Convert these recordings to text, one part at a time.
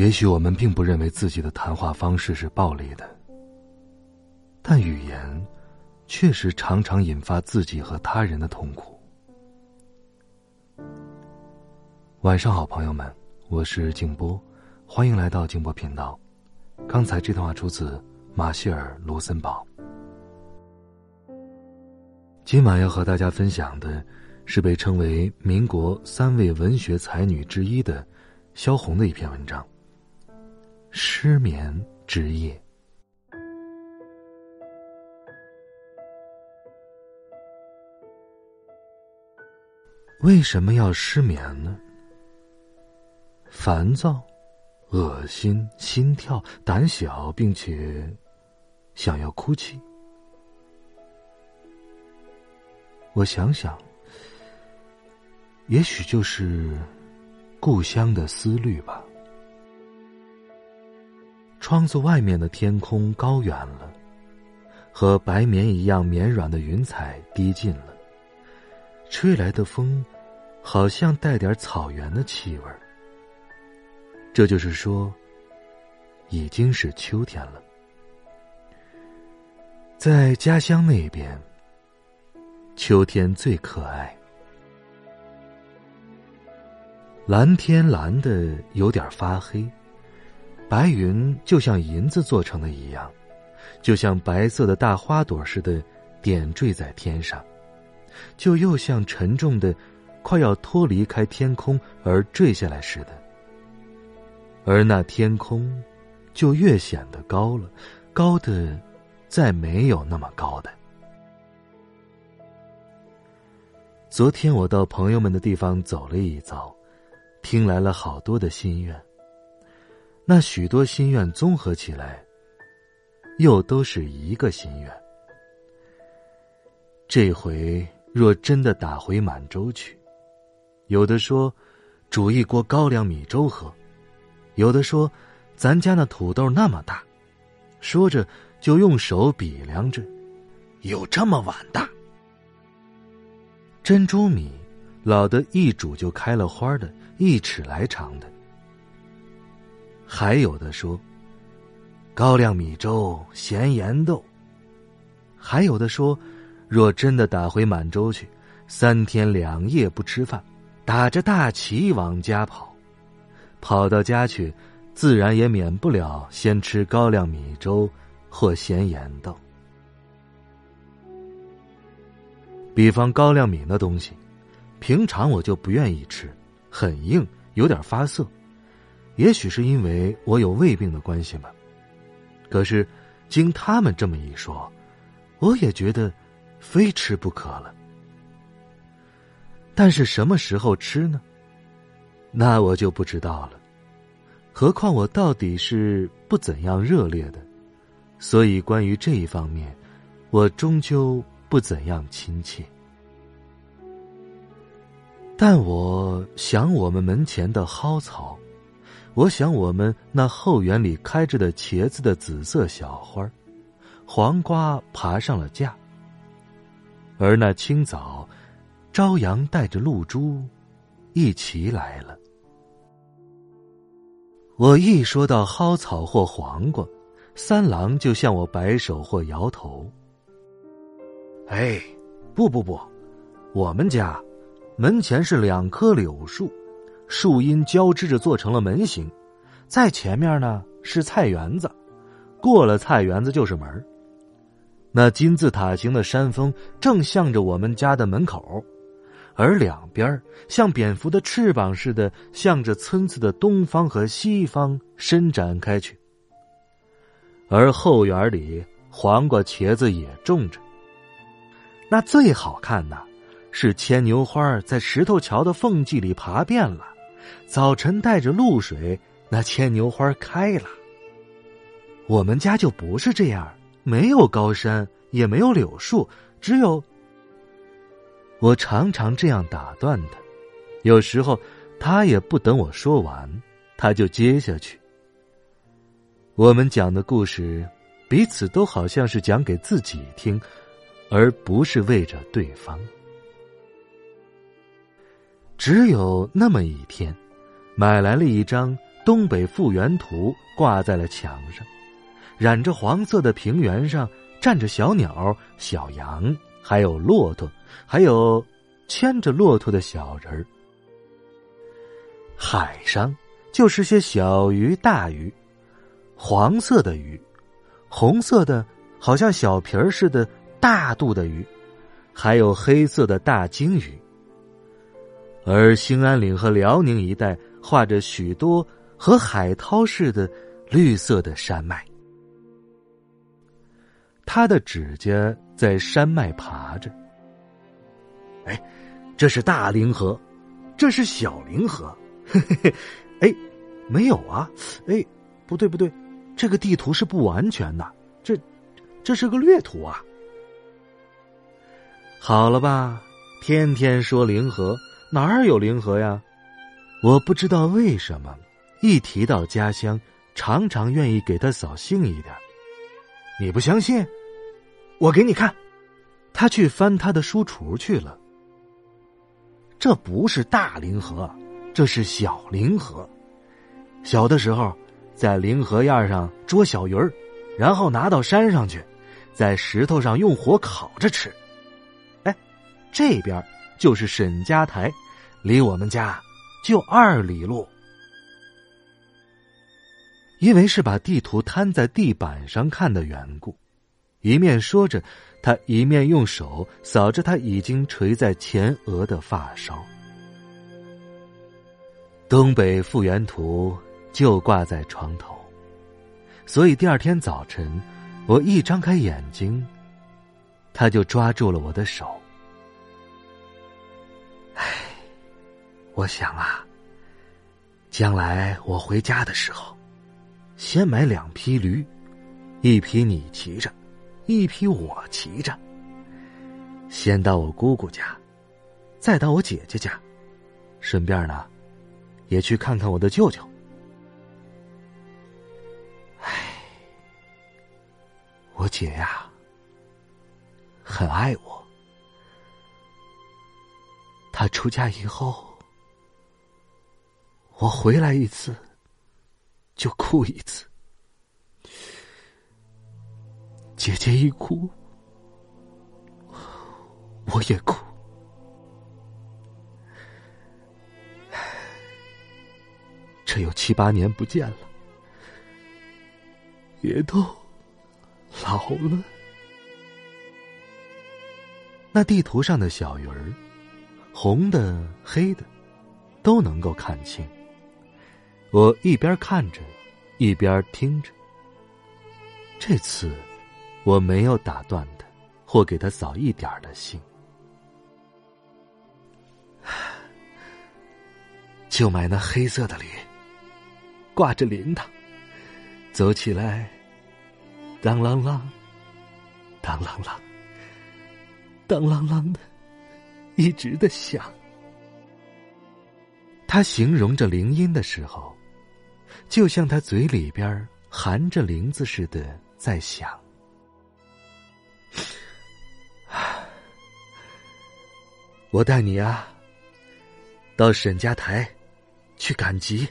也许我们并不认为自己的谈话方式是暴力的，但语言确实常常引发自己和他人的痛苦。晚上好，朋友们，我是静波，欢迎来到静波频道。刚才这段话出自马歇尔·卢森堡。今晚要和大家分享的是被称为民国三位文学才女之一的萧红的一篇文章。失眠之夜，为什么要失眠呢？烦躁、恶心、心跳、胆小，并且想要哭泣。我想想，也许就是故乡的思虑吧。窗子外面的天空高远了，和白棉一样绵软的云彩低近了。吹来的风，好像带点草原的气味这就是说，已经是秋天了。在家乡那边，秋天最可爱，蓝天蓝的有点发黑。白云就像银子做成的一样，就像白色的大花朵似的点缀在天上，就又像沉重的，快要脱离开天空而坠下来似的。而那天空，就越显得高了，高的，再没有那么高的。昨天我到朋友们的地方走了一遭，听来了好多的心愿。那许多心愿综合起来，又都是一个心愿。这回若真的打回满洲去，有的说煮一锅高粱米粥喝，有的说咱家那土豆那么大，说着就用手比量着，有这么碗大。珍珠米老的一煮就开了花的，一尺来长的。还有的说，高粱米粥咸盐豆。还有的说，若真的打回满洲去，三天两夜不吃饭，打着大旗往家跑，跑到家去，自然也免不了先吃高粱米粥或咸盐豆。比方高粱米那东西，平常我就不愿意吃，很硬，有点发涩。也许是因为我有胃病的关系吧，可是，经他们这么一说，我也觉得非吃不可了。但是什么时候吃呢？那我就不知道了。何况我到底是不怎样热烈的，所以关于这一方面，我终究不怎样亲切。但我想，我们门前的蒿草。我想，我们那后园里开着的茄子的紫色小花，黄瓜爬上了架，而那清早，朝阳带着露珠，一起来了。我一说到蒿草或黄瓜，三郎就向我摆手或摇头。哎，不不不，我们家门前是两棵柳树。树荫交织着做成了门形，在前面呢是菜园子，过了菜园子就是门那金字塔形的山峰正向着我们家的门口，而两边像蝙蝠的翅膀似的向着村子的东方和西方伸展开去。而后园里黄瓜、茄子也种着。那最好看的，是牵牛花在石头桥的缝隙里爬遍了。早晨带着露水，那牵牛花开了。我们家就不是这样，没有高山，也没有柳树，只有……我常常这样打断他，有时候他也不等我说完，他就接下去。我们讲的故事，彼此都好像是讲给自己听，而不是为着对方。只有那么一天，买来了一张东北复原图，挂在了墙上。染着黄色的平原上站着小鸟、小羊，还有骆驼，还有牵着骆驼的小人儿。海上就是些小鱼、大鱼，黄色的鱼，红色的，好像小皮儿似的大肚的鱼，还有黑色的大鲸鱼。而兴安岭和辽宁一带画着许多和海涛似的绿色的山脉。他的指甲在山脉爬着。哎，这是大凌河，这是小凌河。嘿嘿嘿，哎，没有啊。哎，不对不对，这个地图是不完全的，这这是个略图啊。好了吧，天天说凌河，哪儿有灵河呀？我不知道为什么，一提到家乡，常常愿意给他扫兴一点。你不相信？我给你看，他去翻他的书橱去了。这不是大灵河，这是小灵河。小的时候，在灵河沿上捉小鱼儿，然后拿到山上去，在石头上用火烤着吃。哎，这边就是沈家台，离我们家就二里路。因为是把地图摊在地板上看的缘故。一面说着，他一面用手扫着他已经垂在前额的发梢。东北复原图就挂在床头，所以第二天早晨，我一张开眼睛，他就抓住了我的手。我想啊，将来我回家的时候，先买两匹驴，一匹你骑着。一匹我骑着，先到我姑姑家，再到我姐姐家，顺便呢，也去看看我的舅舅。唉，我姐呀，很爱我。她出嫁以后，我回来一次，就哭一次。姐姐一哭，我也哭。这有七八年不见了，也都老了。那地图上的小鱼儿，红的、黑的，都能够看清。我一边看着，一边听着。这次。我没有打断他，或给他扫一点的兴，就买那黑色的驴，挂着铃铛，走起来，当啷啷，当啷啷，当啷啷的，一直的响。他形容着铃音的时候，就像他嘴里边含着铃子似的在响。我带你啊，到沈家台去赶集。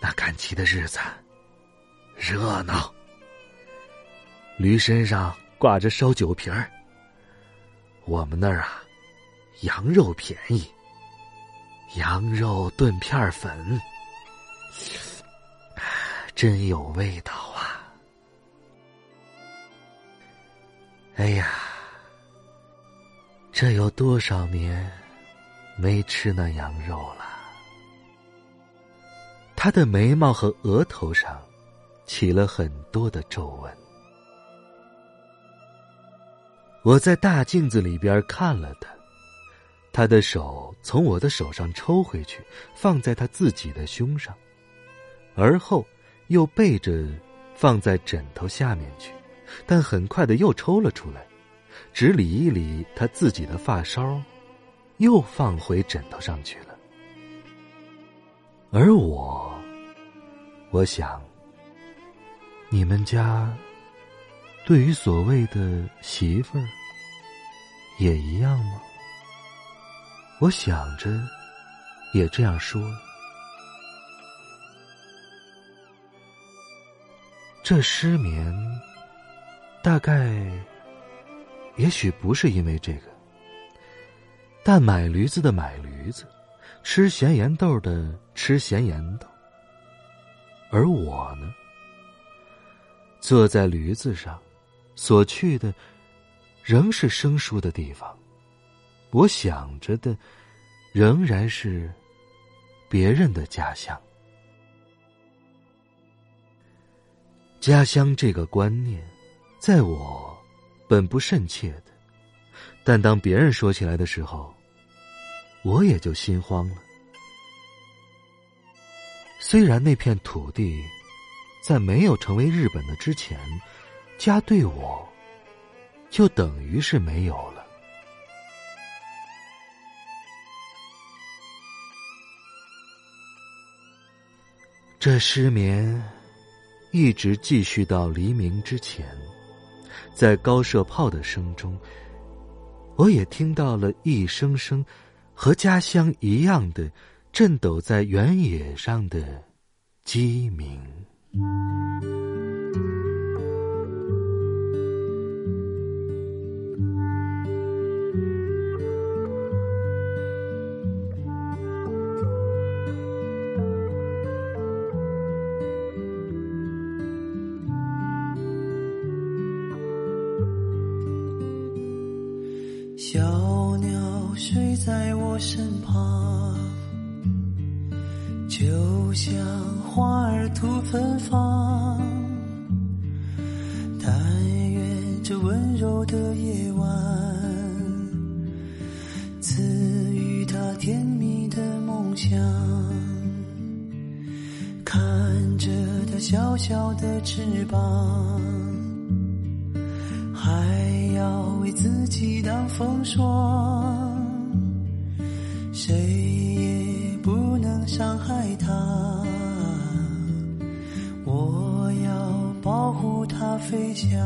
那赶集的日子热闹，驴身上挂着烧酒瓶儿。我们那儿啊，羊肉便宜，羊肉炖片粉，真有味道啊！哎呀！这有多少年没吃那羊肉了？他的眉毛和额头上起了很多的皱纹。我在大镜子里边看了他，他的手从我的手上抽回去，放在他自己的胸上，而后又背着放在枕头下面去，但很快的又抽了出来，只理一理他自己的发梢，又放回枕头上去了。而我，我想，你们家对于所谓的媳妇儿也一样吗？我想着，也这样说。这失眠，大概，也许不是因为这个。但买驴子的买驴子，吃咸盐豆的吃咸盐豆。而我呢，坐在驴子上，所去的，仍是生疏的地方。我想着的，仍然是别人的家乡。家乡这个观念，在我本不甚切的，但当别人说起来的时候，我也就心慌了。虽然那片土地，在没有成为日本的之前，家对我，就等于是没有了。这失眠一直继续到黎明之前，在高射炮的声中，我也听到了一声声和家乡一样的震抖在原野上的鸡鸣。在我身旁，就像花儿吐芬芳。但愿这温柔的夜晚，赐予他甜蜜的梦想。看着他小小的翅膀。还要为自己挡风霜，谁也不能伤害他。我要保护它飞翔。